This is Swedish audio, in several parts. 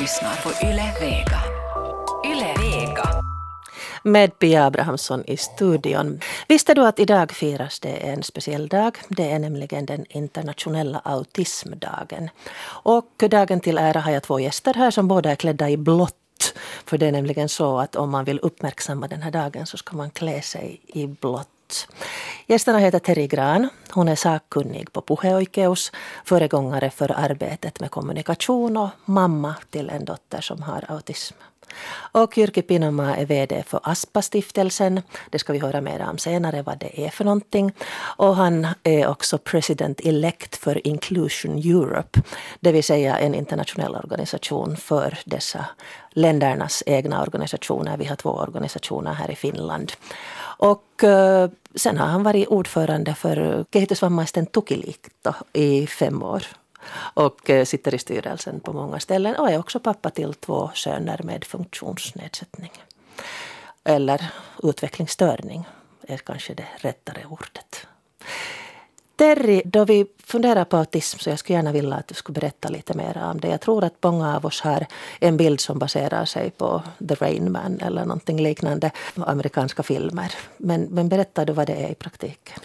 lyssnar på Yle Vega. Yle Vega. med Pia Abrahamsson i studion. Visste du att idag firas det en speciell dag? Det är nämligen den internationella autismdagen. Och dagen till ära har jag två gäster här som båda är klädda i blått. För det är nämligen så att om man vill uppmärksamma den här dagen så ska man klä sig i blått. Gästerna heter Terry Gran. Hon är sakkunnig på puheoikeus, föregångare för arbetet med kommunikation och mamma till en dotter som har autism. Och Jyrki Pinomaa är VD för Aspa-stiftelsen. Det ska vi höra mer om senare vad det är för någonting. Och han är också president elect för Inclusion Europe. Det vill säga en internationell organisation för dessa ländernas egna organisationer. Vi har två organisationer här i Finland. Och eh, sen har han varit ordförande för kehitysvammaisten tukiliitto i fem år och eh, sitter i styrelsen på många ställen och är också pappa till två söner med funktionsnedsättning. Eller utvecklingsstörning är kanske det rättare ordet. Terry, då vi funderar på autism så jag skulle gärna vilja att du skulle berätta lite mer om det. Jag tror att många av oss har en bild som baserar sig på The Rain Man eller någonting liknande, amerikanska filmer. Men, men berätta du vad det är i praktiken.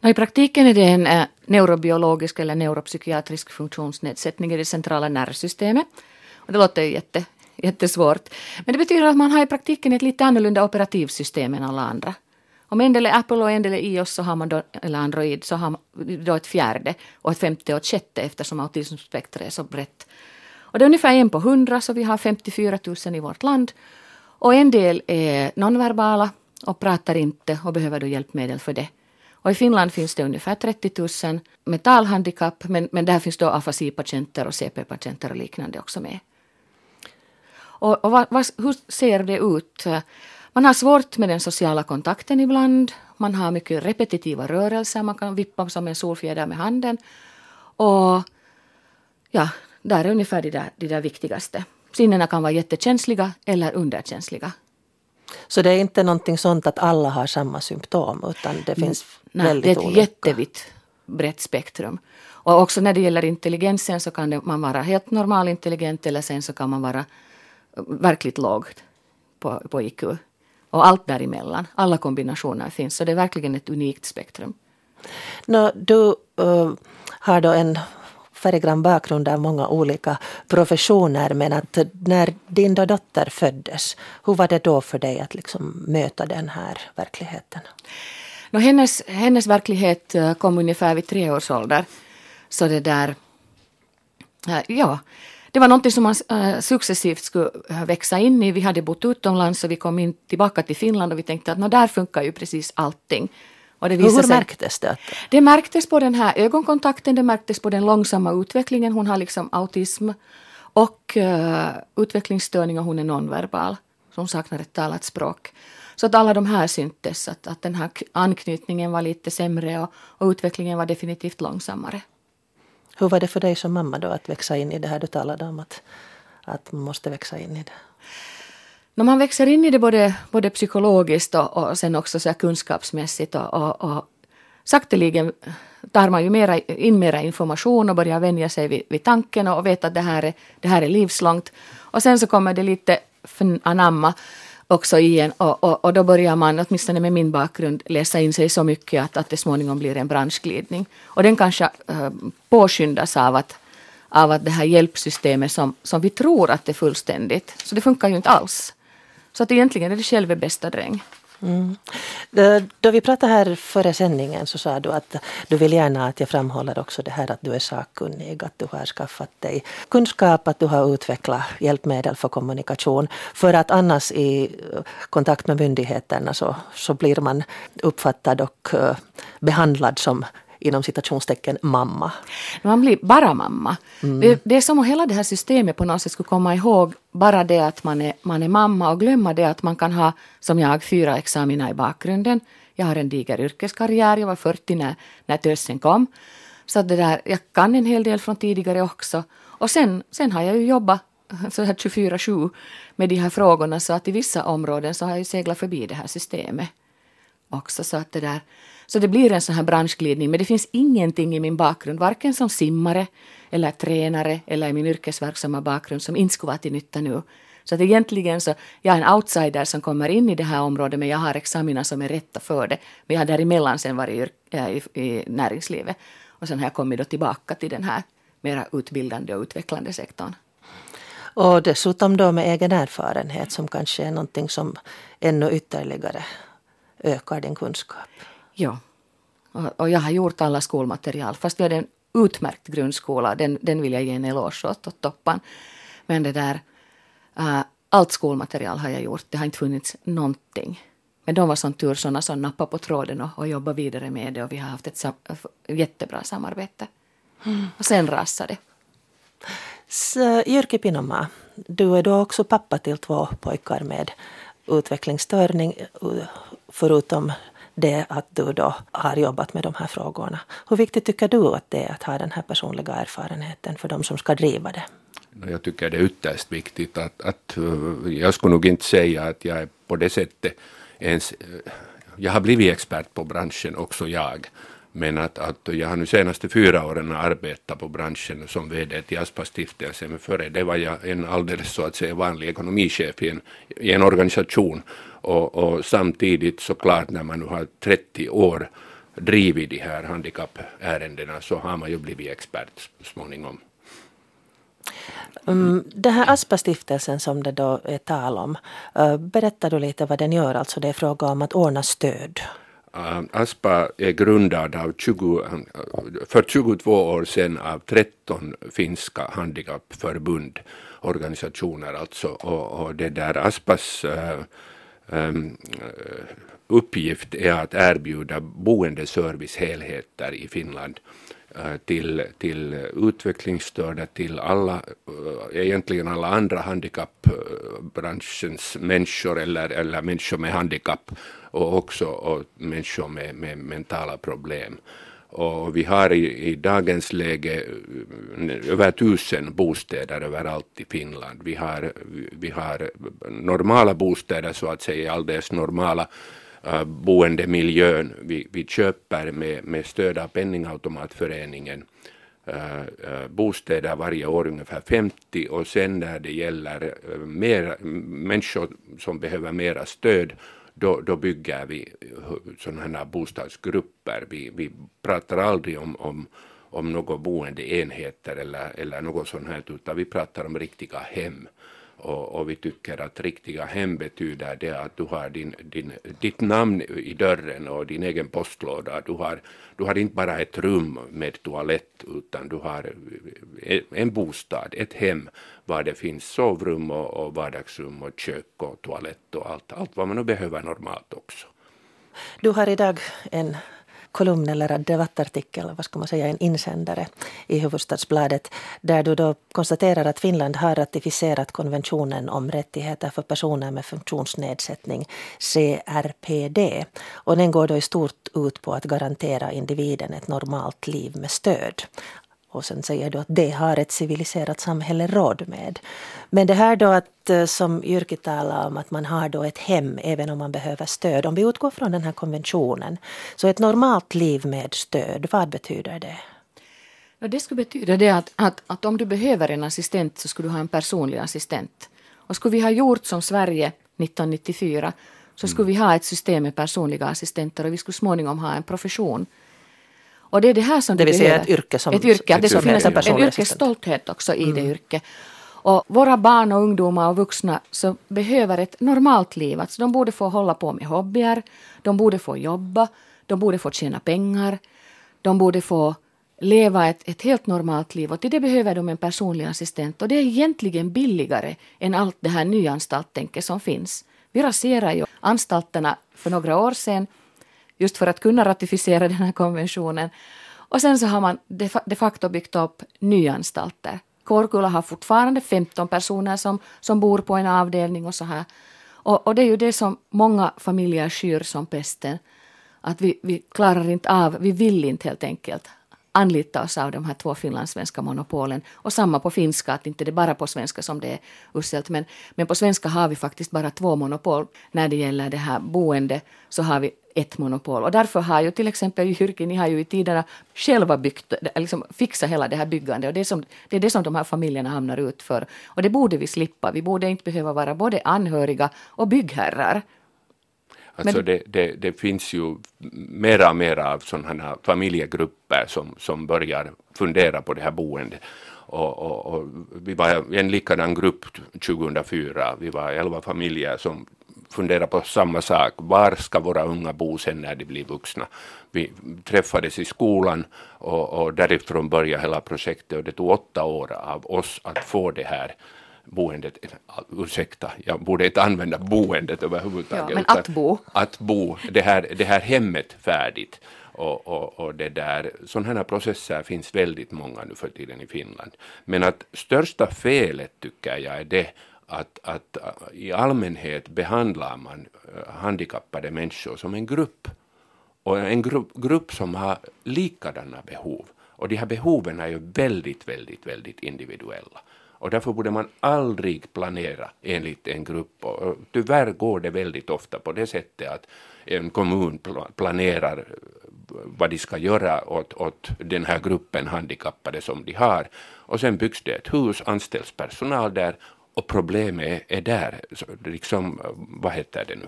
No, I praktiken är det en eh, neurobiologisk eller neuropsykiatrisk funktionsnedsättning i det centrala nervsystemet. Och det låter ju jätte, jättesvårt. Men det betyder att man har i praktiken ett lite annorlunda operativsystem än alla andra. Om en del är Apple och en del är iOS så har man då, eller Android så har man då ett fjärde och ett femte och ett sjätte eftersom autismspektret är så brett. Och det är ungefär en på hundra så vi har 54 000 i vårt land. Och en del är nonverbala och pratar inte och behöver då hjälpmedel för det. Och i Finland finns det ungefär 30 000 med talhandikapp men, men där finns då afasipatienter och CP-patienter och liknande också med. Och, och vad, vad, hur ser det ut? Man har svårt med den sociala kontakten ibland. Man har mycket repetitiva rörelser. Man kan vippa som en solfjäder med handen. Och ja, där är ungefär de där, de där viktigaste. Sinnena kan vara jättekänsliga eller underkänsliga. Så det är inte någonting sånt att alla har samma symptom utan det finns Nej, väldigt det är ett olika. jättevitt brett spektrum. Och också när det gäller intelligensen så kan det, man vara helt normal intelligent eller sen så kan man vara verkligt låg på, på IQ. Och allt däremellan, alla kombinationer finns. Så det är verkligen ett unikt spektrum. Nå, du uh, har då en färggrann bakgrund av många olika professioner men att när din dotter föddes, hur var det då för dig att liksom möta den här verkligheten? No, hennes, hennes verklighet eh, kom ungefär vid tre års ålder. Så det där, äh, ja, det var någonting som man äh, successivt skulle växa in i. Vi hade bott utomlands och vi kom in tillbaka till Finland och vi tänkte att där funkar ju precis allting. Och det Hur märktes det? Det märktes på den här ögonkontakten, det märktes på den långsamma utvecklingen. Hon har liksom autism och uh, utvecklingsstörning och hon är nonverbal. Så hon saknar ett talat språk. Så att alla de här syntes, att, att den här anknytningen var lite sämre och, och utvecklingen var definitivt långsammare. Hur var det för dig som mamma då att växa in i det här du talade om att, att man måste växa in i det? När man växer in i det både, både psykologiskt och, och sen också så kunskapsmässigt och, och, och sakteligen tar man ju mera, in mera information och börjar vänja sig vid, vid tanken och vet att det här, är, det här är livslångt. Och sen så kommer det lite anamma också igen och, och, och, då börjar man, åtminstone med min bakgrund, läsa in sig så mycket att, att det småningom blir en branschglidning. Och den kanske äh, påskyndas av att, av att det här hjälpsystemet som, som vi tror att det är fullständigt, så det funkar ju inte alls. Så att egentligen är det själv bästa dräng. Mm. Eh, då vi pratade här före sändningen så sa du att du vill gärna att jag framhåller också det här att du är sakkunnig, att du har skaffat dig kunskap, att du har utvecklat hjälpmedel för kommunikation. För att annars i kontakt med myndigheterna så, så blir man uppfattad och eh, behandlad som inom citationstecken mamma. Man blir bara mamma. Mm. Det, det, är som om hela det här systemet på något sätt skulle komma ihåg bara det att man är, man är mamma och glömma det att man kan ha, som jag, fyra examina i bakgrunden. Jag har en diger yrkeskarriär, jag var 40 när, när tösen kom. Så det där, jag kan en hel del från tidigare också. Och sen, sen har jag ju jobbat så här 24-7 med de här frågorna så att i vissa områden så har jag ju seglat förbi det här systemet också. Så att det där, så det blir en sån här branschglidning, men det finns ingenting i min bakgrund, varken som simmare eller tränare eller i min yrkesverksamma bakgrund som inte skulle vara till nytta nu. Så att egentligen så, jag är en outsider som kommer in i det här området men jag har examina som är rätta för det. Men jag har däremellan sen varit i, eh, i, i näringslivet. Och sen har jag kommit då tillbaka till den här mera utbildande och utvecklande sektorn. Och dessutom då med egen erfarenhet som kanske är någonting som ännu ytterligare ökar din kunskap. Ja. Och, och jag har gjort alla skolmaterial fast vi hade en utmärkt grundskola. Den, den vill jag ge en eloge åt, åt toppan. Men det där, uh, allt skolmaterial har jag gjort. Det har inte funnits någonting. Men de var som tur sådana som nappade på tråden och, och jobbade vidare med det och vi har haft ett sam jättebra samarbete. Mm. Och sen rasade det. Jyrki Pinomaa, du är då också pappa till två pojkar med utvecklingsstörning förutom det att du då har jobbat med de här frågorna. Hur viktigt tycker du att det är att ha den här personliga erfarenheten för de som ska driva det? Jag tycker det är ytterst viktigt att, att eh, jag skulle nog inte säga att jag är på det sättet ens, eh, jag har blivit expert på branschen också jag. Men att, att jag har nu senaste fyra åren arbetat på branschen som VD till Aspa-stiftelsen, men före det var jag en alldeles så att säga vanlig ekonomichef i en, i en organisation. Och, och samtidigt såklart när man nu har 30 år drivit de här handikappärendena så har man ju blivit expert småningom. Um, den här Aspa-stiftelsen som det då är tal om, uh, berättar du lite vad den gör? Alltså det är fråga om att ordna stöd. Uh, Aspa är grundad av 20, uh, för 22 år sedan av 13 finska handikappförbund, organisationer alltså. Och, och det där Aspas um, Ehm, eh, uppgift är att erbjuda boendeservicehelheter i Finland eh, till, till utvecklingsstörda, till alla, eh, egentligen alla andra handikappbranschens människor eller, eller människor med handikapp och också och människor med, med mentala problem. Och vi har i, i, dagens läge mm, över tusen bostäder överallt i Finland. Vi har, vi har normala bostäder så att säga, alldeles normala uh, boendemiljön. Vi, vi köper med, med stöd av Penningautomatföreningen uh, bostäder varje år, ungefär 50 och sen när det gäller mer, människor som behöver mera stöd då, då bygger vi sådana här bostadsgrupper. Vi, vi pratar aldrig om, om, om några boendeenheter eller, eller något sånt här, utan vi pratar om riktiga hem. Och, och, vi tycker att riktiga hem betyder det att du har din, din, ditt namn i dörren och din egen postlåda. Du har, du har inte bara ett rum med toalett utan du har en bostad, ett hem var det finns sovrum och, och vardagsrum och kök och toalett och allt, allt vad man nu behöver normalt också. Du har idag en kolumn eller debattartikel, vad ska man säga, en insändare i Hufvudstadsbladet där du då konstaterar att Finland har ratificerat konventionen om rättigheter för personer med funktionsnedsättning, CRPD. Och den går då i stort ut på att garantera individen ett normalt liv med stöd. Och sen säger du att det har ett civiliserat samhälle råd med. Men det här då att eh, som Jyrki talar om att man har då ett hem även om man behöver stöd. Om vi utgår från den här konventionen. Så ett normalt liv med stöd, vad betyder det? Ja, det skulle betyda det att, att, att om du behöver en assistent så skulle du ha en personlig assistent. Och skulle vi ha gjort som Sverige 1994 så skulle vi ha ett system med personliga assistenter och vi skulle småningom ha en profession och det är det här som det vill säga ett yrke som ett yrke, det som finns en, en yrkesstolthet också i mm. det yrket. Och våra barn och ungdomar och vuxna så behöver ett normalt liv. Alltså de borde få hålla på med hobbyer, de borde få jobba, de borde få tjäna pengar, de borde få leva ett, ett helt normalt liv och till det behöver de en personlig assistent och det är egentligen billigare än allt det här nyanstalttänket som finns. Vi raserar ju anstalterna för några år sedan just för att kunna ratificera den här konventionen. Och sen så har man de facto byggt upp nyanstalter. Kårkulla har fortfarande 15 personer som, som bor på en avdelning och så här. Och, och det är ju det som många familjer skyr som pesten. Att vi, vi klarar inte av, vi vill inte helt enkelt anlita oss av de här två finlandssvenska monopolen. Och samma på finska, att inte det är bara på svenska som det är uselt. Men, men på svenska har vi faktiskt bara två monopol. När det gäller det här boende så har vi ett monopol. Och därför har ju till exempel Jyrki, ni har ju i tiderna själva byggt, liksom fixat hela det här byggandet. Och det är, som, det är det som de här familjerna hamnar ut för. Och det borde vi slippa. Vi borde inte behöva vara både anhöriga och byggherrar. Alltså det, det, det, finns ju mera och mera av sådana familjegrupper som, som börjar fundera på det här boendet. Och, och, och, vi var en likadan grupp 2004. Vi var elva familjer som funderade på samma sak. Var ska våra unga bo sen när de blir vuxna? Vi träffades i skolan och, och därifrån började hela projektet och det tog åtta år av oss att få det här boendet, ursäkta, jag borde inte använda boendet överhuvudtaget. Ja, men att bo. Att bo, det här, det här hemmet färdigt. Och, och, och det där, sådana här processer finns väldigt många nu för tiden i Finland. Men att största felet tycker jag är det att, att i allmänhet behandlar man eh, handikappade människor som en grupp. Och en grupp, grupp som har likadana behov. Och de här behoven är ju väldigt, väldigt, väldigt individuella. Och därför borde man aldrig planera enligt en grupp. Och tyvärr går det väldigt ofta på det sättet att en kommun planerar vad de ska göra åt, åt den här gruppen handikappade som de har. Och sen byggs det ett hus, anställs personal där och problemet är där. Liksom, vad heter det nu?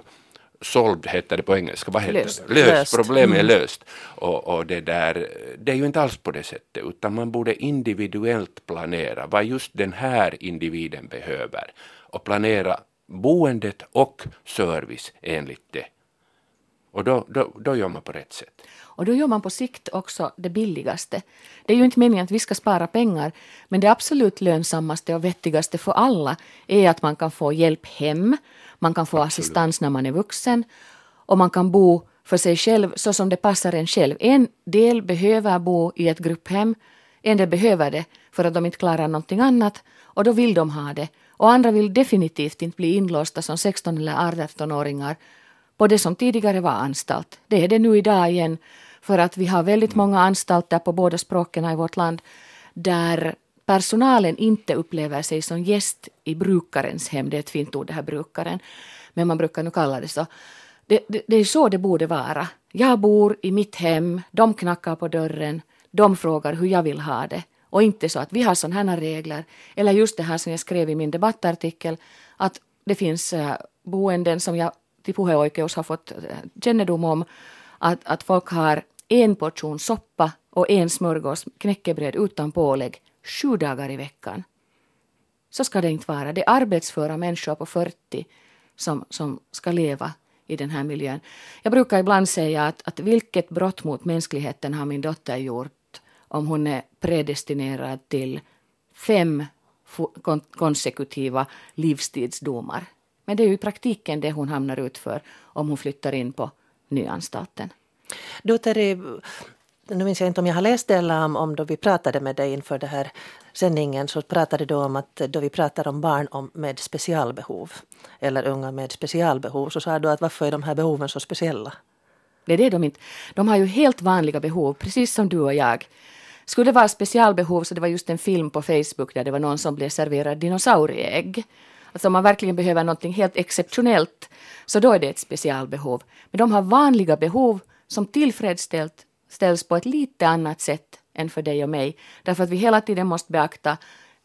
Solved heter det på engelska. Vad heter löst. det? Löst. löst. Problemet mm. är löst. Och, och, det, där, det är ju inte alls på det sättet, utan man borde individuellt planera vad just den här individen behöver och planera boendet och service enligt det. Och då, då, då gör man på rätt sätt. Och då gör man på sikt också det billigaste. Det är ju inte meningen att vi ska spara pengar, men det absolut lönsammaste och vettigaste för alla är att man kan få hjälp hem, man kan få absolut. assistans när man är vuxen och man kan bo för sig själv så som det passar en själv. En del behöver bo i ett grupphem, en del behöver det för att de inte klarar någonting annat och då vill de ha det. Och andra vill definitivt inte bli inlåsta som 16 eller 18-åringar på det som tidigare var anstalt. Det är det nu idag igen för att vi har väldigt många anstalter på båda språken i vårt land där personalen inte upplever sig som gäst i brukarens hem. Det är ett fint ord det här brukaren. Men man brukar nu kalla det så. Det, det, det är så det borde vara. Jag bor i mitt hem, de knackar på dörren, de frågar hur jag vill ha det. Och inte så att vi har sådana här regler. Eller just det här som jag skrev i min debattartikel, att det finns äh, boenden som jag till puheoikeus har fått äh, kännedom om, att, att folk har en portion soppa och en smörgås knäckebröd utan pålägg sju dagar i veckan. Så ska det inte vara. Det är arbetsföra människor på 40 som, som ska leva i den här miljön. Jag brukar ibland säga att, att vilket brott mot mänskligheten har min dotter gjort om hon är predestinerad till fem konsekutiva livstidsdomar. Men det är ju i praktiken det hon hamnar ut för om hon flyttar in på nyanstalten. Du Terry, nu minns jag inte om jag har läst det eller om, om då vi pratade med dig inför den här sändningen så pratade du om att då vi pratar om barn om, med specialbehov eller unga med specialbehov så sa du att varför är de här behoven så speciella? Det är det de inte. De har ju helt vanliga behov, precis som du och jag. Skulle det vara specialbehov så det var just en film på Facebook där det var någon som blev serverad dinosaurieägg. Alltså om man verkligen behöver något helt exceptionellt så då är det ett specialbehov. Men de har vanliga behov som tillfredsställs på ett lite annat sätt än för dig och mig. Därför att vi hela tiden måste beakta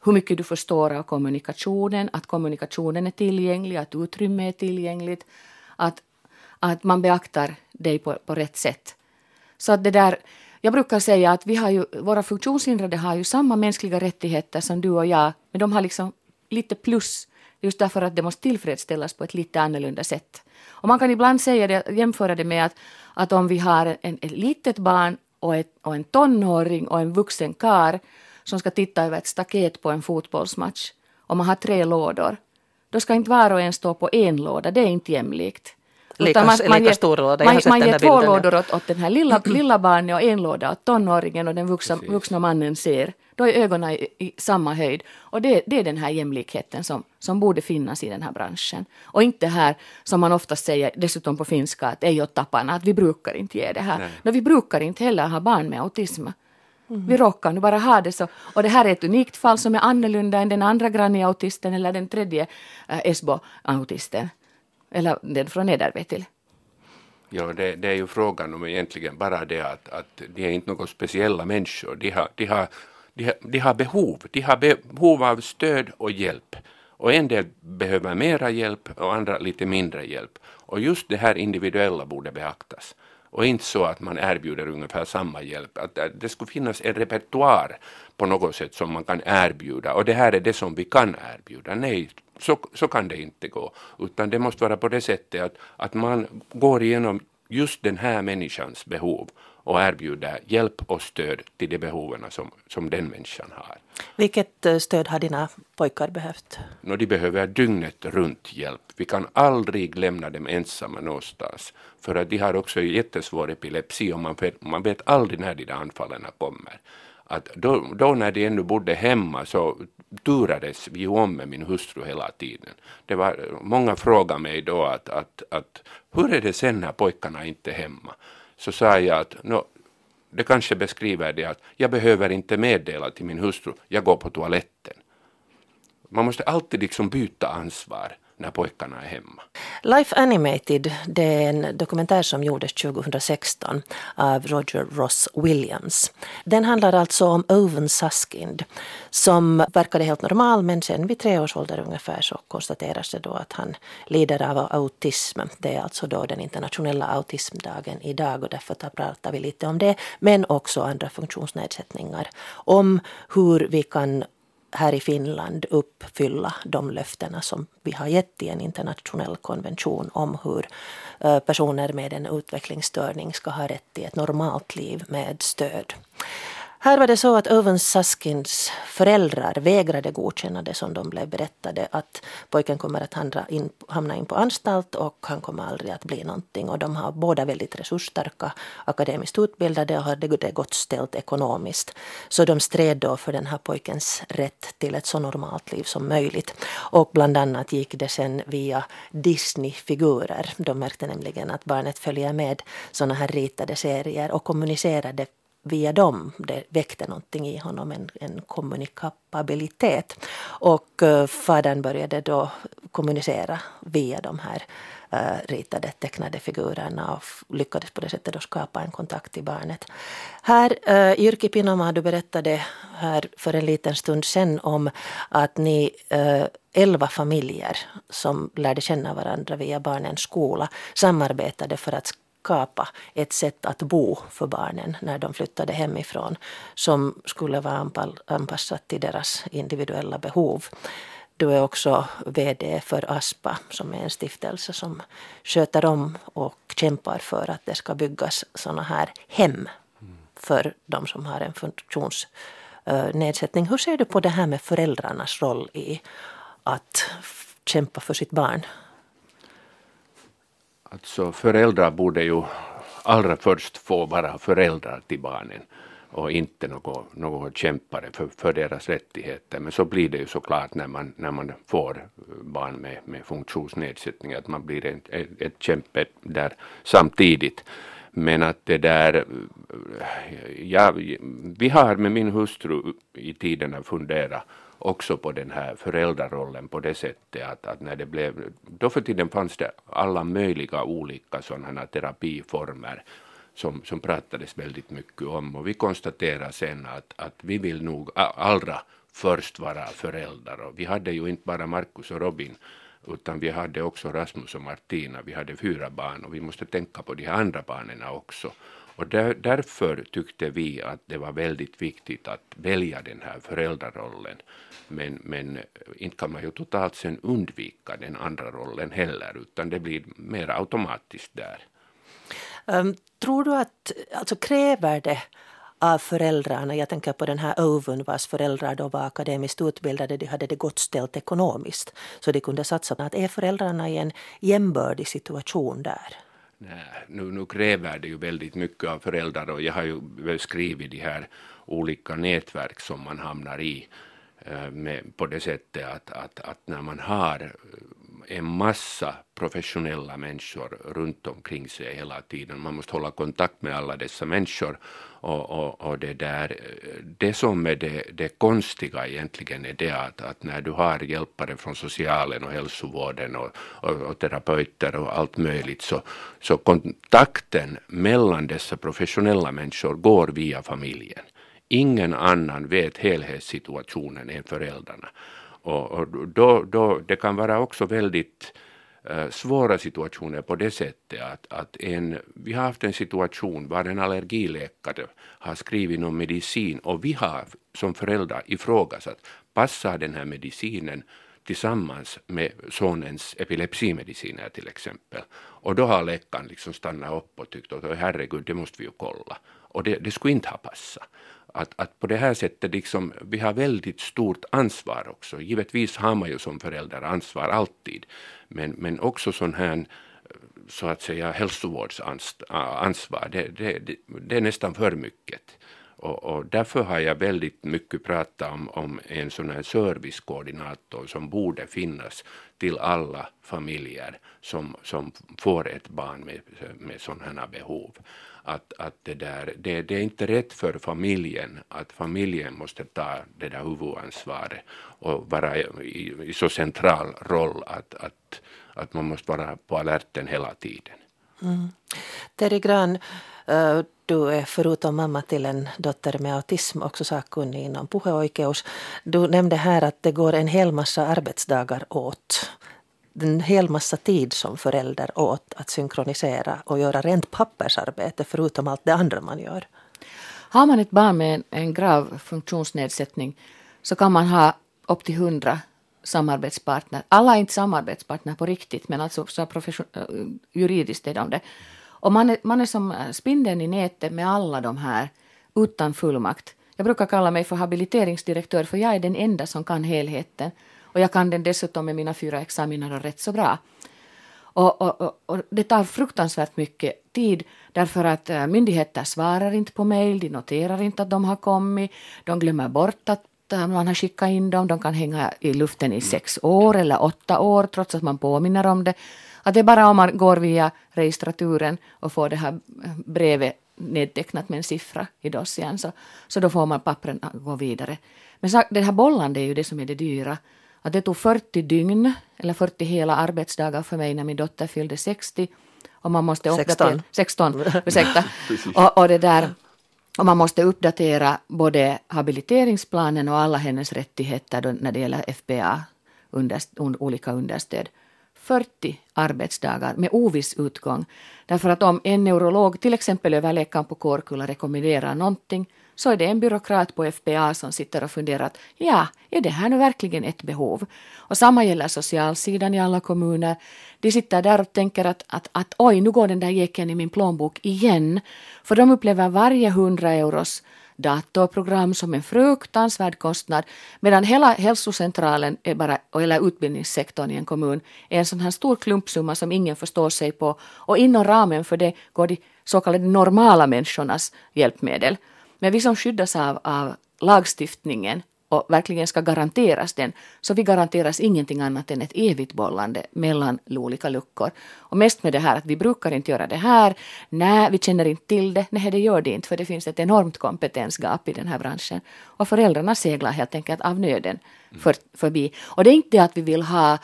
hur mycket du förstår av kommunikationen, att kommunikationen är tillgänglig, att utrymme är tillgängligt, att, att man beaktar dig på, på rätt sätt. Så att det där, jag brukar säga att vi har ju, våra funktionshindrade har ju samma mänskliga rättigheter som du och jag, men de har liksom lite plus just därför att det måste tillfredsställas på ett lite annorlunda sätt. Och man kan ibland säga det, jämföra det med att, att om vi har en, ett litet barn och, ett, och en tonåring och en vuxen kar som ska titta över ett staket på en fotbollsmatch och man har tre lådor, då ska inte var och en stå på en låda, det är inte jämlikt. Lika, man, man, lika stor låda, man, man ger två lådor åt, åt den här lilla, lilla barnet och en låda åt tonåringen och den vuxna, vuxna mannen ser. Då är ögonen i, i samma höjd. Och det, det, är den här jämlikheten som, som borde finnas i den här branschen. Och inte här, som man ofta säger, dessutom på finska, att ej åt tapparna, att vi brukar inte ge det här. No, vi brukar inte heller ha barn med autism. Vi råkar nu bara ha det så. Och det här är ett unikt fall som är annorlunda än den andra Granny-autisten eller den tredje äh, Esbo-autisten. Eller den från Nederve till. Ja, det, det, är ju frågan om egentligen bara det att, att de är inte några speciella människor. De har, de har, de har, de har behov. De har behov av stöd och hjälp. Och en del behöver mera hjälp och andra lite mindre hjälp. Och just det här individuella borde beaktas. Och inte så att man erbjuder ungefär samma hjälp. Att det skulle finnas en repertoar på något sätt som man kan erbjuda. Och det här är det som vi kan erbjuda. Nej, så, så kan det inte gå. Utan det måste vara på det sättet att, att man går igenom just den här människans behov och erbjuder hjälp och stöd till de behoven som, som den människan har. Vilket eh, stöd har dina pojkar behövt? No, de behöver dygnet runt hjälp. Vi kan aldrig lämna dem ensamma någonstans. För att de har också jättesvår epilepsi och man vet, man vet aldrig när de där anfallen kommer. Att då, då när de ännu bodde hemma så turades vi om med min hustru hela tiden. Det var, många frågade mig då att, att, att hur är det sen när pojkarna inte är hemma? Så sa jag att no, det kanske beskriver det att jag behöver inte meddela till min hustru, jag går på toaletten. Man måste alltid liksom byta ansvar när pojkarna är hemma. Life Animated det är en dokumentär som gjordes 2016 av Roger Ross Williams. Den handlar alltså om Owen Suskind som verkade helt normal men sen vid tre års ålder ungefär så konstateras det då att han lider av autism. Det är alltså då den internationella autismdagen idag och därför pratar vi lite om det men också andra funktionsnedsättningar. Om hur vi kan här i Finland uppfylla de löftena som vi har gett i en internationell konvention om hur eh, personer med en utvecklingsstörning ska ha rätt till ett normalt liv med stöd. Här var det så att Owen Saskins föräldrar vägrade godkänna det som de blev berättade att pojken kommer att hamna in, hamna in på anstalt och han kommer aldrig att bli någonting. Och de har båda väldigt resursstarka, akademiskt utbildade och hade det gott ställt ekonomiskt. Så de stred då för den här pojkens rätt till ett så normalt liv som möjligt. Och bland annat gick det sen via Disney-figurer. De märkte nämligen att barnet följer med sådana här ritade serier och kommunicerade via dem. Det väckte någonting i honom, en, en kommunikabilitet. Och uh, fadern började då kommunicera via de här uh, ritade tecknade figurerna och lyckades på det sättet då skapa en kontakt till barnet. Här, uh, Jyrki Pinoma, du berättade här för en liten stund sen om att ni uh, elva familjer som lärde känna varandra via barnens skola samarbetade för att skapa ett sätt att bo för barnen när de flyttade hemifrån som skulle vara anpassat till deras individuella behov. Du är också VD för ASPA som är en stiftelse som sköter om och kämpar för att det ska byggas sådana här hem för de som har en funktionsnedsättning. Hur ser du på det här med föräldrarnas roll i att kämpa för sitt barn? Alltså föräldrar borde ju allra först få vara föräldrar till barnen och inte någon, någon kämpare för, för deras rättigheter. Men så blir det ju såklart när man, när man får barn med, med funktionsnedsättning, att man blir ett, ett, ett kämpe där samtidigt. Men att det där, ja, vi har med min hustru i tiderna funderat också på den här föräldrarollen på det sättet att, att när det blev, då för tiden fanns det alla möjliga olika sådana terapiformer som, som pratades väldigt mycket om. Och vi konstaterade sen att, att vi vill nog allra först vara föräldrar. Och vi hade ju inte bara Markus och Robin utan vi hade också Rasmus och Martina, vi hade fyra barn och vi måste tänka på de här andra barnen också. Och där, därför tyckte vi att det var väldigt viktigt att välja den här föräldrarollen. Men, men eh, inte kan man ju totalt sen undvika den andra rollen heller, utan det blir mer automatiskt där. Um, tror du att, alltså kräver det av föräldrarna, jag tänker på den här Owen vars föräldrar då var akademiskt utbildade, de hade det gott ställt ekonomiskt, så de kunde satsa på att är föräldrarna i en jämbördig situation där? Nej, nu, nu kräver det ju väldigt mycket av föräldrar och jag har ju beskrivit de här olika nätverk som man hamnar i eh, med, på det sättet att, att, att när man har en massa professionella människor runt omkring sig hela tiden. Man måste hålla kontakt med alla dessa människor. Och, och, och det, där, det som är det, det konstiga egentligen är det att, att när du har hjälpare från socialen och hälsovården och, och, och terapeuter och allt möjligt så, så kontakten mellan dessa professionella människor går via familjen. Ingen annan vet helhetssituationen än föräldrarna. Och, och då, då, det kan vara också väldigt eh, svåra situationer på det sättet att, att en, vi har haft en situation var en allergiläkare har skrivit någon medicin och vi har som föräldrar ifrågasatt, passar den här medicinen tillsammans med sonens epilepsimediciner till exempel. Och då har läkaren liksom stannat upp och tyckt att herregud, det måste vi ju kolla. Och det, det skulle inte ha passat att, att på det här sättet liksom, vi har väldigt stort ansvar också. Givetvis har man ju som förälder ansvar alltid, men, men också sån här så att säga hälsovårdsansvar, det, det, det, det är nästan för mycket. Och, och, därför har jag väldigt mycket pratat om, om en sån här servicekoordinator som borde finnas till alla familjer som, som får ett barn med, med sådana här behov att, att det, där, det, det är inte rätt för familjen att familjen måste ta det där huvudansvaret och vara i, i så central roll att, att, att man måste vara på alerten hela tiden. Mm. Terry Gran, eh, du är förutom mamma till en dotter med autism också sakkunnig inom puheoikeus. Du nämnde här att det går en hel massa arbetsdagar åt en hel massa tid som förälder åt att synkronisera och göra rent pappersarbete förutom allt det andra man gör. Har man ett barn med en grav funktionsnedsättning så kan man ha upp till hundra samarbetspartner. Alla är inte samarbetspartner på riktigt men alltså så profession, eh, juridiskt är de det. Och man är, man är som spindeln i nätet med alla de här utan fullmakt. Jag brukar kalla mig för habiliteringsdirektör för jag är den enda som kan helheten. Och jag kan den dessutom med mina fyra examiner rätt så bra. Och, och, och, och, det tar fruktansvärt mycket tid därför att äh, myndigheter svarar inte på mejl, de noterar inte att de har kommit, de glömmer bort att eh, man har skickat in dem, de kan hänga i luften i sex år eller åtta år trots att man påminner om det. Att det är bara om man går via registraturen och får det här brevet nedtecknat med en siffra i dossiern så, så då får man pappren att gå vidare. Men det här bollande är ju det som är det dyra att det tog 40 dygn, eller 40 hela arbetsdagar för mig när min dotter fyllde 60. Och man måste 16. 16, ursäkta. och, och det där och man måste uppdatera både habiliteringsplanen och alla hennes rättigheter när det gäller FPA, underst, olika understöd. 40 arbetsdagar med oviss utgång. Därför att om en neurolog, till exempel överläkaren på Kårkulla, rekommenderar någonting så är det en byråkrat på FPA som sitter och funderar att ja, är det här nu verkligen ett behov? Och samma gäller socialsidan i alla kommuner. De sitter där och tänker att, att, att oj, nu går den där geken i min plånbok igen. För de upplever varje hundra euros datorprogram som en fruktansvärd kostnad medan hela hälsocentralen är bara, eller utbildningssektorn i en kommun är en sån här stor klumpsumma som ingen förstår sig på och inom ramen för det går de så kallade normala människornas hjälpmedel. Men vi som skyddas av, av lagstiftningen och verkligen ska garanteras den, så vi garanteras ingenting annat än ett evigt bollande mellan olika luckor. Och mest med det här att vi brukar inte göra det här, nej, vi känner inte till det, nej, det gör det inte, för det finns ett enormt kompetensgap i den här branschen. Och föräldrarna seglar helt enkelt av nöden för, förbi. Och det är inte det att vi vill ha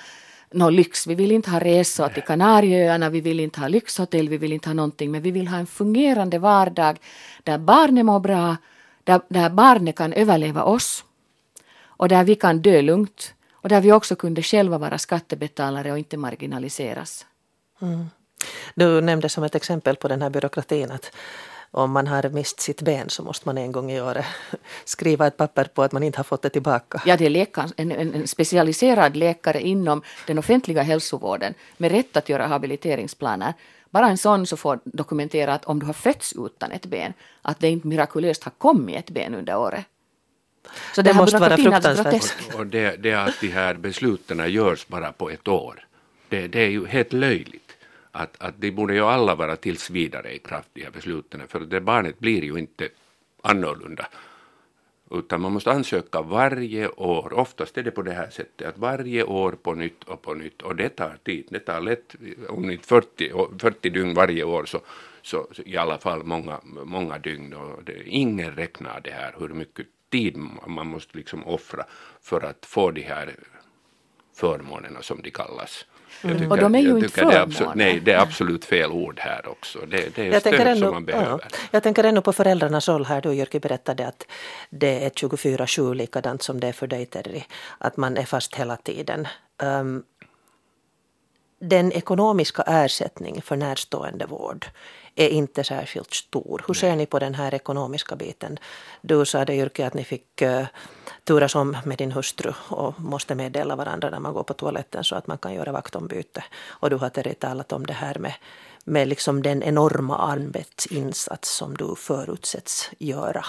någon lyx. Vi vill inte ha resor till Kanarieöarna, vi vill inte ha lyxhotell, vi vill inte ha någonting, men vi vill ha en fungerande vardag där barnen mår bra, där, där barnen kan överleva oss och där vi kan dö lugnt och där vi också kunde själva vara skattebetalare och inte marginaliseras. Mm. Du nämnde som ett exempel på den här byråkratin att om man har mist sitt ben så måste man en gång i året skriva ett papper på att man inte har fått det tillbaka. Ja, det är läkaren, en, en specialiserad läkare inom den offentliga hälsovården med rätt att göra habiliteringsplaner. Bara en sån så får dokumentera att om du har fötts utan ett ben, att det inte mirakulöst har kommit ett ben under året. Så det, det måste vara fruktansvärt. Och, och det, det att de här besluten görs bara på ett år, det, det är ju helt löjligt att, att de borde ju alla vara tills vidare i kraft, de här besluten, för det barnet blir ju inte annorlunda Utan man måste ansöka varje år. Oftast är det på det här sättet att varje år på nytt och på nytt. Och det tar tid. Det tar lätt, om inte 40, 40 dygn varje år så, så, så i alla fall många, många dygn. Och det, ingen räknar det här hur mycket tid man måste liksom offra för att få de här förmånerna som de kallas. Mm. Tycker, och de är ju inte förmåner. nej, det är absolut fel ord här också. Det, det är jag stöd ändå, som man behöver. Ja, jag tänker ännu på föräldrarnas roll här. Du Jörki berättade att det är 24-7 likadant som det är för dig Terry. Att man är fast hela tiden. Um, den ekonomiska ersättningen för närstående vård är inte särskilt stor. Hur ser ni på den här ekonomiska biten? Du sa det Jyrki att ni fick uh, turas om med din hustru och måste meddela varandra när man går på toaletten så att man kan göra vaktombyte. Och du har Terry talat om det här med, med liksom den enorma arbetsinsats som du förutsätts göra.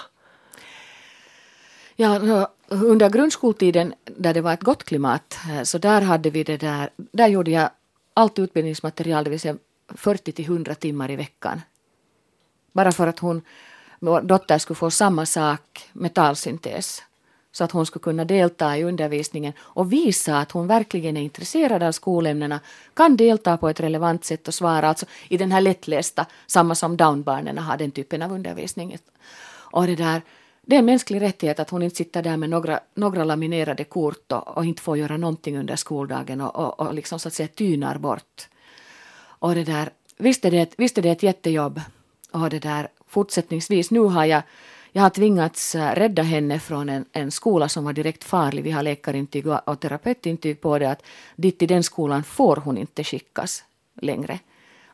Ja, under grundskoltiden där det var ett gott klimat eh, så där hade vi det där, där gjorde jag allt utbildningsmaterial, det vill säga 40 till 100 timmar i veckan. Bara för att hon, vår dotter skulle få samma sak, metallsyntes. Så att hon skulle kunna delta i undervisningen och visa att hon verkligen är intresserad av skolämnena, kan delta på ett relevant sätt och svara alltså i den här lättlästa, samma som downbarnen har den typen av undervisning. Och det där, det är en mänsklig rättighet att hon inte sitter där med några, några laminerade kort och, och inte får göra någonting under skoldagen och, och, och liksom så att säga tynar bort. Och det där, visst är det, ett, visst är det ett jättejobb. Och det där fortsättningsvis, nu har jag, jag har tvingats eh, rädda henne från en, en skola som var direkt farlig. Vi har läkarintyg och, och terapeutintyg på det att dit till den skolan får hon inte skickas längre.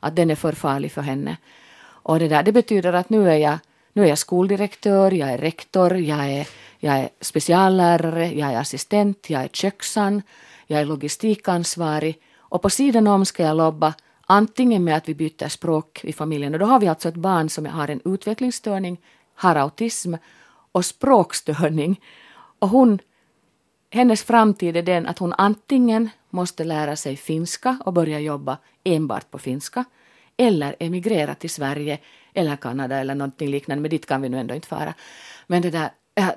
Att den är för farlig för henne. Och det där, det betyder att nu är jag nu är jag skoldirektör, jag är rektor, jag är, jag är speciallärare, jag är assistent, jag är köksan, jag är logistikansvarig och på sidan om ska jag lobba antingen med att vi byter språk i familjen. Och då har vi alltså ett barn som har en utvecklingsstörning, har autism och språkstörning. Och hon, hennes framtid är den att hon antingen måste lära sig finska och börja jobba enbart på finska eller emigrera till Sverige eller Kanada eller någonting liknande, men dit kan vi nu ändå inte fara. Men det där,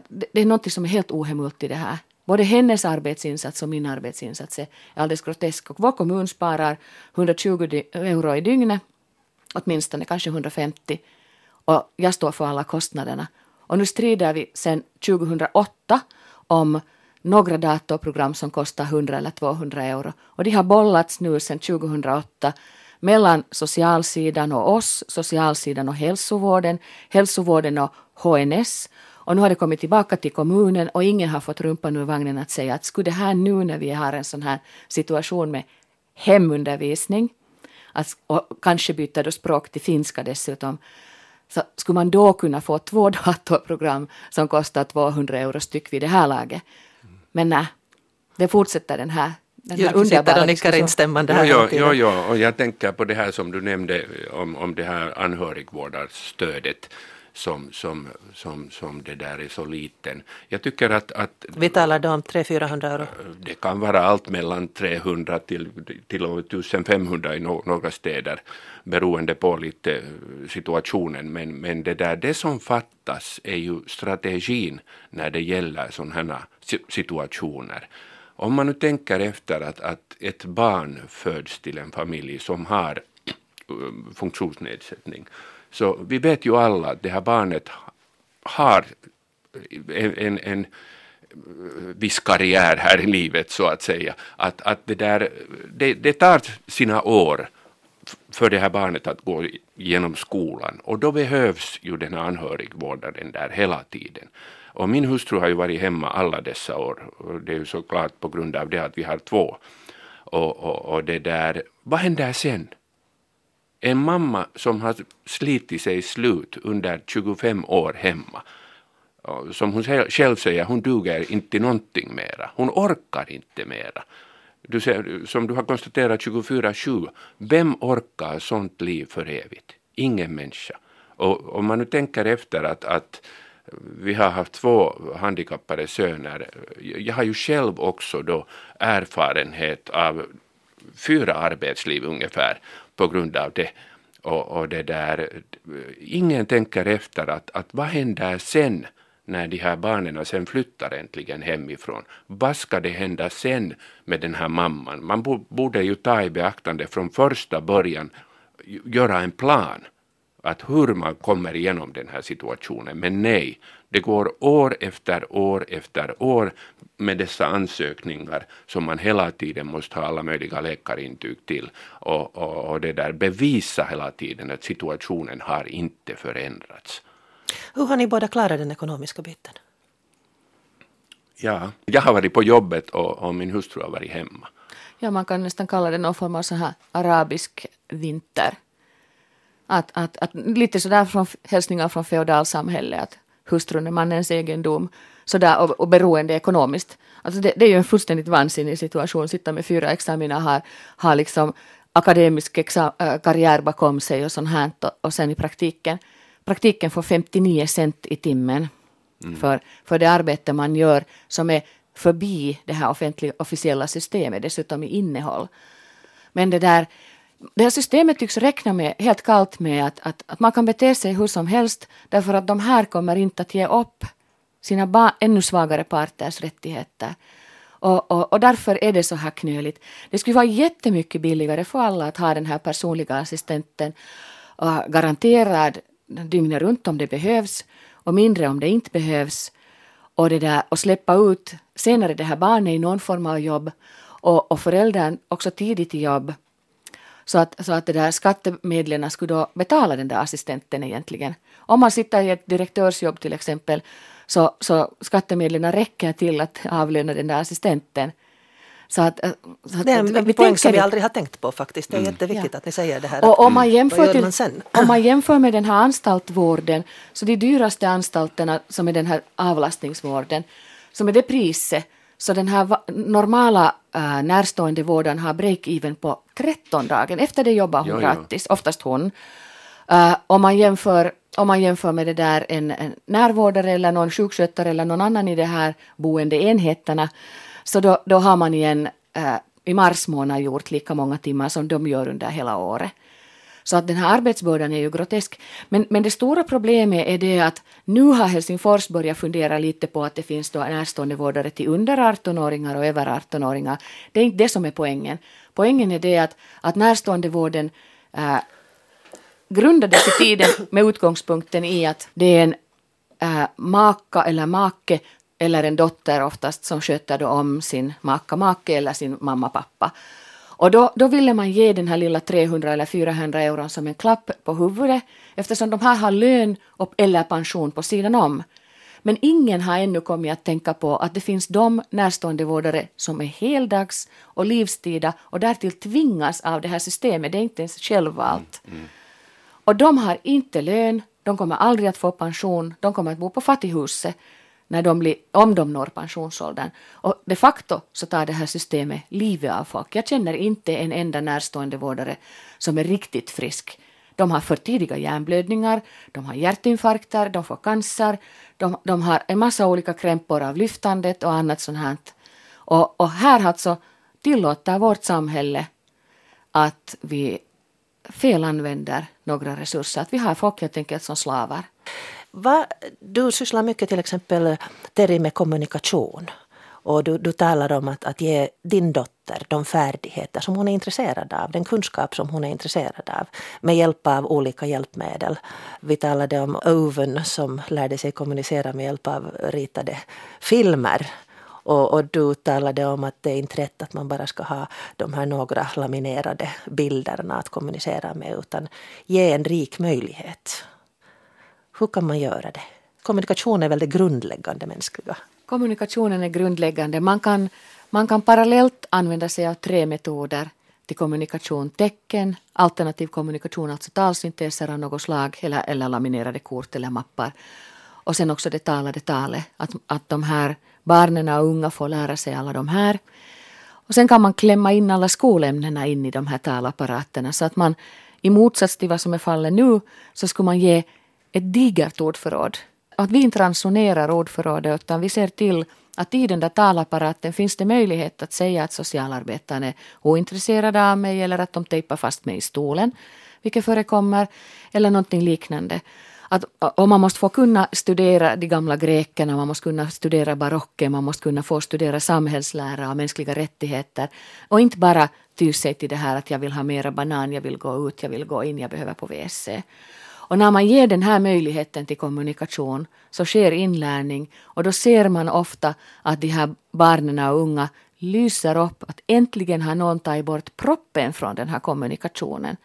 det är något som är helt ohemult i det här. Både hennes arbetsinsats och min arbetsinsats är alldeles grotesk. Och vår kommun sparar 120 euro i dygnet, åtminstone kanske 150. Och jag står för alla kostnaderna. Och nu strider vi sedan 2008 om några datorprogram som kostar 100 eller 200 euro. Och de har bollats nu sedan 2008 mellan socialsidan och oss, socialsidan och hälsovården, hälsovården och HNS. Och nu har det kommit tillbaka till kommunen och ingen har fått rumpan ur vagnen att säga att skulle det här nu när vi har en sån här situation med hemundervisning, att, och kanske byta då språk till finska dessutom, så skulle man då kunna få två datorprogram som kostar 200 euro styck vid det här laget. Men nej, det fortsätter den här den sitter och nickar instämmande här. Jo, jo, jo, och jag tänker på det här som du nämnde om, om det här anhörigvårdarstödet som, som, som, som det där är så liten. Jag tycker att... att Vi talar då om 300-400 euro? Det kan vara allt mellan 300 till, till 1500 i no, några städer beroende på lite situationen. Men, men det, där, det som fattas är ju strategin när det gäller sådana här situationer. Om man nu tänker efter att, att ett barn föds till en familj som har eh, funktionsnedsättning, så vi vet ju alla att det här barnet har en, en, en viss karriär här i livet så att säga. Att, att det, där, det, det tar sina år för det här barnet att gå genom skolan och då behövs ju den här anhörigvårdaren där hela tiden. Och min hustru har ju varit hemma alla dessa år. Det är ju såklart på grund av det att vi har två. Och, och, och det där, vad händer sen? En mamma som har slitit sig slut under 25 år hemma. Som hon själv säger, hon duger inte till någonting mera. Hon orkar inte mera. Du ser, som du har konstaterat 24-7, vem orkar sånt liv för evigt? Ingen människa. Och om man nu tänker efter att, att vi har haft två handikappade söner. Jag har ju själv också då erfarenhet av fyra arbetsliv ungefär på grund av det. Och, och det där, ingen tänker efter att, att vad händer sen när de här barnen sen flyttar äntligen hemifrån. Vad ska det hända sen med den här mamman? Man borde ju ta i beaktande från första början, göra en plan att hur man kommer igenom den här situationen. Men nej, det går år efter år efter år med dessa ansökningar som man hela tiden måste ha alla möjliga läkarintyg till och, och, och det där bevisa hela tiden att situationen har inte förändrats. Hur har ni båda klarat den ekonomiska biten? Ja, jag har varit på jobbet och, och min hustru har varit hemma. Ja, man kan nästan kalla det någon form av så här arabisk vinter. Att, att, att lite sådär från hälsningar från feodalsamhället, att hustrun är mannens egendom sådär, och, och beroende ekonomiskt. Alltså det, det, är ju en fullständigt vansinnig situation, sitta med fyra examina, har, har liksom akademisk exa, äh, karriär bakom sig och sånt här och, och sen i praktiken praktiken får 59 cent i timmen mm. för, för det arbete man gör som är förbi det här offentliga, officiella systemet, dessutom i innehåll. Men det där det här systemet tycks räkna med, helt kallt med att, att, att man kan bete sig hur som helst därför att de här kommer inte att ge upp sina ba, ännu svagare parters rättigheter. Och, och, och, därför är det så här knöligt. Det skulle vara jättemycket billigare för alla att ha den här personliga assistenten och garanterad dygnet runt om det behövs och mindre om det inte behövs. Och, det där, och släppa ut senare det här barnet i någon form av jobb och, och föräldern också tidigt i jobb. Så att, så att det där skattemedlen skulle då betala den där assistenten egentligen. Om man sitter i ett direktörsjobb till exempel så, så skattemedlen räcker till att avlöna den där assistenten. Så att, eh, så att, det är en vi poäng som vi aldrig har tänkt på faktiskt. Det är mm. jätteviktigt ja. att ni säger det här. Och om man, jämför till, om man jämför med den här anstaltvården så de dyraste anstalterna som är den här avlastningsvården som är det priset så den här normala äh, närstående vårdaren har break-even på 13 dagen. Efter det jobbar hon jo, gratis, jo. oftast hon. Uh, om, man jämför, om man jämför med det där en, en närvårdare eller någon sjukskötare eller någon annan i de här boendeenheterna så då, då har man igen äh, i mars månad gjort lika många timmar som de gör under hela året. Så att den här arbetsbördan är ju grotesk. Men, men det stora problemet är det att nu har Helsingfors börjat fundera lite på att det finns då närstående vårdare till under 18-åringar och över 18-åringar. Det är inte det som är poängen. Poängen är det att, att närståendevården äh, grundades i tiden med utgångspunkten i att det är en äh, maka eller make eller en dotter oftast som sköter då om sin maka, make eller sin mamma, pappa. Och då, då ville man ge den här lilla 300 eller 400 euron som en klapp på huvudet eftersom de här har lön och, eller pension på sidan om. Men ingen har ännu kommit att tänka på att det finns de närståendevårdare som är heldags och livstida och därtill tvingas av det här systemet, det är inte ens självvalt. Mm, mm. Och de har inte lön, de kommer aldrig att få pension, de kommer att bo på fattighuset när de blir, om de når pensionsåldern. Och de facto så tar det här systemet livet av folk. Jag känner inte en enda närstående vårdare som är riktigt frisk. De har för tidiga hjärnblödningar, de har hjärtinfarkter, de får cancer, de, de har en massa olika krämpor av lyftandet och annat sånt här. Och, och här alltså tillåter vårt samhälle att vi felanvänder några resurser, att vi har folk helt enkelt som slavar. Va, du sysslar mycket till exempel Terry med kommunikation. Och du, du talar om att, att ge din dotter de färdigheter som hon är intresserad av, den kunskap som hon är intresserad av med hjälp av olika hjälpmedel. Vi talade om Oven som lärde sig kommunicera med hjälp av ritade filmer. Och, och, du talade om att det är inte rätt att man bara ska ha de här några laminerade bilderna att kommunicera med utan ge en rik möjlighet. Hur kan man göra det? Kommunikation är väl det grundläggande mänskliga? Kommunikationen är grundläggande. Man kan, man kan parallellt använda sig av tre metoder till kommunikation. Tecken, alternativ kommunikation, alltså talsynteser av något slag eller, eller laminerade kort eller mappar. Och sen också det talade talet, att, att de här barnen och unga får lära sig alla de här. Och sen kan man klämma in alla skolämnena in i de här talapparaterna så att man i motsats till vad som är fallet nu så skulle man ge ett digert ordförråd. Att vi inte ransonerar ordförrådet utan vi ser till att i den där talapparaten finns det möjlighet att säga att socialarbetaren är ointresserad av mig eller att de tejpar fast mig i stolen, vilket förekommer, eller någonting liknande. att och man måste få kunna studera de gamla grekerna, man måste kunna studera barocken, man måste kunna få studera samhällslära och mänskliga rättigheter. Och inte bara ty sig till det här att jag vill ha mera banan, jag vill gå ut, jag vill gå in, jag behöver på WC. Och när man ger den här möjligheten till kommunikation så sker inlärning och då ser man ofta att de här barnen och unga lyser upp att äntligen har någon tagit bort proppen från den här kommunikationen.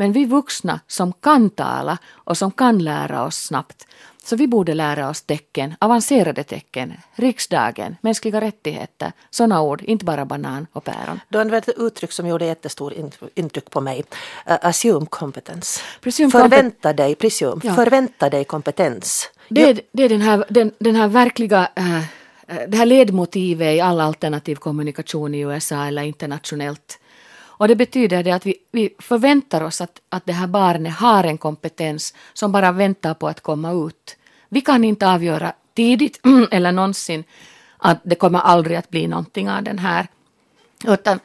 Men vi vuxna som kan tala och som kan lära oss snabbt, så vi borde lära oss tecken, avancerade tecken, riksdagen, mänskliga rättigheter, sådana ord, inte bara banan och päron. Du använde ett uttryck som gjorde jättestor intryck på mig. Uh, assume competence. Presume förvänta dig, presume, ja. förvänta dig kompetens. Det är, det är den, här, den, den här verkliga uh, det här ledmotivet i all alternativ kommunikation i USA eller internationellt och det betyder det att vi, vi förväntar oss att, att det här barnet har en kompetens som bara väntar på att komma ut. Vi kan inte avgöra tidigt eller någonsin att det kommer aldrig att bli någonting av den här. Utan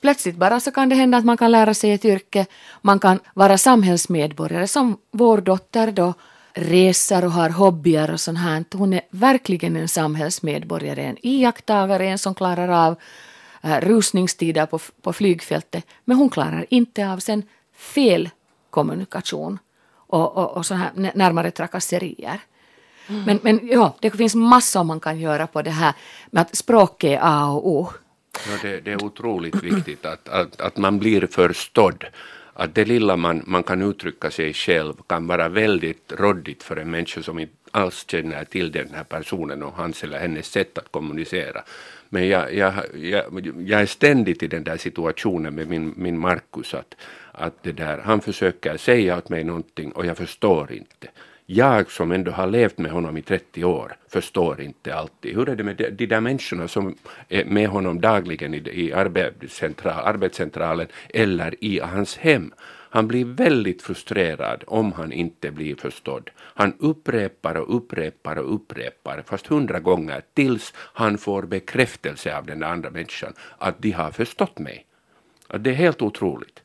plötsligt bara så kan det hända att man kan lära sig ett yrke, man kan vara samhällsmedborgare som vår dotter då reser och har hobbyer och sånt här. Hon är verkligen en samhällsmedborgare, en iakttagare, en som klarar av äh, rusningstider på, på flygfältet. Men hon klarar inte av sen fel kommunikation och, och, och så här närmare trakasserier. Mm. Men, men ja, det finns massor man kan göra på det här med att språk är A och O. Ja, det, det är otroligt viktigt att, att, att man blir förstådd att det lilla man, man kan uttrycka sig själv kan vara väldigt råddigt för en människa som inte alls känner till den här personen och hans eller hennes sätt att kommunicera. Men jag, jag, jag, jag är ständigt i den där situationen med min, min Markus att, att det där, han försöker säga åt mig någonting och jag förstår inte. Jag som ändå har levt med honom i 30 år förstår inte alltid. Hur är det med de, de där människorna som är med honom dagligen i, i arbetscentral, arbetscentralen eller i hans hem? Han blir väldigt frustrerad om han inte blir förstådd. Han upprepar och upprepar och upprepar, fast hundra gånger, tills han får bekräftelse av den andra människan att de har förstått mig. det är helt otroligt.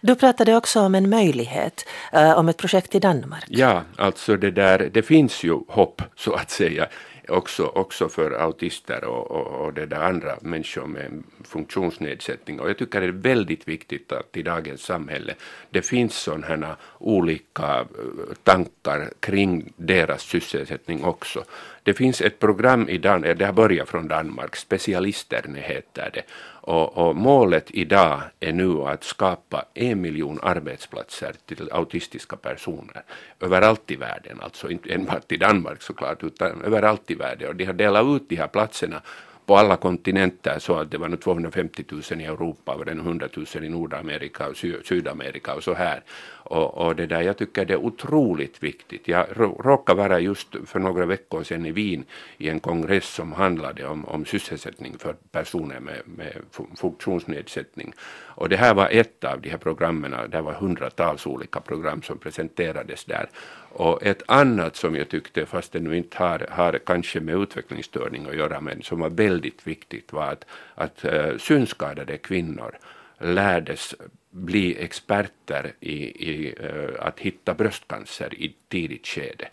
Du pratade också om en möjlighet, uh, om ett projekt i Danmark. Ja, alltså det där, det finns ju hopp så att säga också, också för autister och, och, och det där andra människor med funktionsnedsättning. Och jag tycker det är väldigt viktigt att i dagens samhälle det finns sådana olika eh, tankar kring deras sysselsättning också. Det finns ett program i Danmark, eh, det har börjat från Danmark, Specialisterne heter det. Och, och, målet idag är nu att skapa en miljon arbetsplatser till autistiska personer överallt i världen, alltså inte enbart i Danmark såklart, utan överallt i världen. Och de har delat ut de här platserna på alla kontinenter så att det var nu 250 000 i Europa och 100 000 i Nordamerika och Sydamerika och så här. Och, och, det där, jag tycker det är otroligt viktigt. Jag råkade vara just för några veckor sedan i Wien i en kongress som handlade om, om sysselsättning för personer med, med funktionsnedsättning. Och det här var ett av de här programmen, det var hundratals olika program som presenterades där. Och ett annat som jag tyckte, fast det nu inte har, har kanske med utvecklingsstörning att göra, men som var väldigt viktigt var att, att uh, synskadade kvinnor lärdes bli experter i, i uh, att hitta bröstcancer i tidigt skede.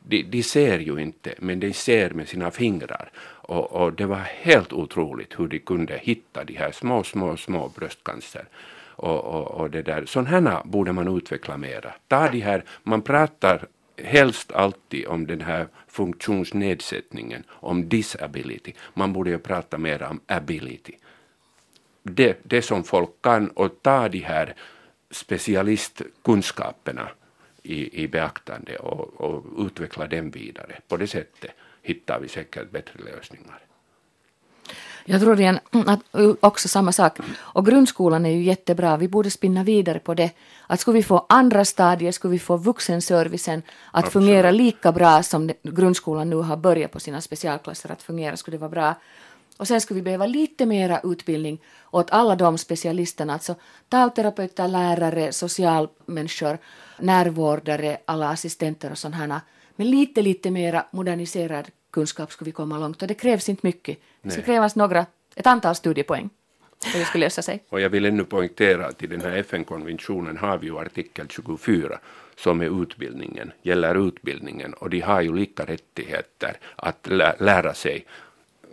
De, de, ser ju inte, men de ser med sina fingrar. Och, och, det var helt otroligt hur de kunde hitta de här små, små, små bröstcancer. Och, och, och det där. Sådana borde man utveckla mera. Ta de här, man pratar helst alltid om den här funktionsnedsättningen, om disability. Man borde ju prata mer om ability. Det, det som folk kan och ta de här specialistkunskaperna i, i beaktande och, och utveckla dem vidare. På det sättet hittar vi säkert bättre lösningar. Jag tror igen att också samma sak. Och grundskolan är ju jättebra. Vi borde spinna vidare på det. Att skulle vi få andra stadier, skulle vi få vuxenservicen att Absolut. fungera lika bra som grundskolan nu har börjat på sina specialklasser att fungera, skulle det vara bra. Och sen skulle vi behöva lite mera utbildning åt alla de specialisterna, alltså talterapeuter, lärare, socialmänniskor, närvårdare, alla assistenter och sådana Men lite, lite mera moderniserad kunskap skulle vi komma långt och det krävs inte mycket. Det ska krävas några, ett antal studiepoäng för det skulle lösa sig. Och jag vill ännu poängtera att i den här FN-konventionen har vi ju artikel 24 som är utbildningen, gäller utbildningen och de har ju lika rättigheter att lä lära sig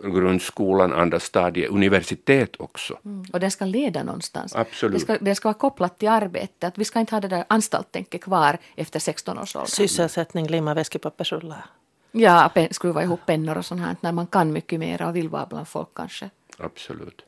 grundskolan, andra stadiet, universitet också. Mm. Och den ska leda någonstans. Absolut. Det ska, det ska vara kopplat till arbete. Att vi ska inte ha det där anstalttänket kvar efter 16 års ålder. Sysselsättning, limma väskepappersrullar. Ja, skruva ihop pennor och sånt här när man kan mycket mer och vill vara bland folk kanske. Absolut.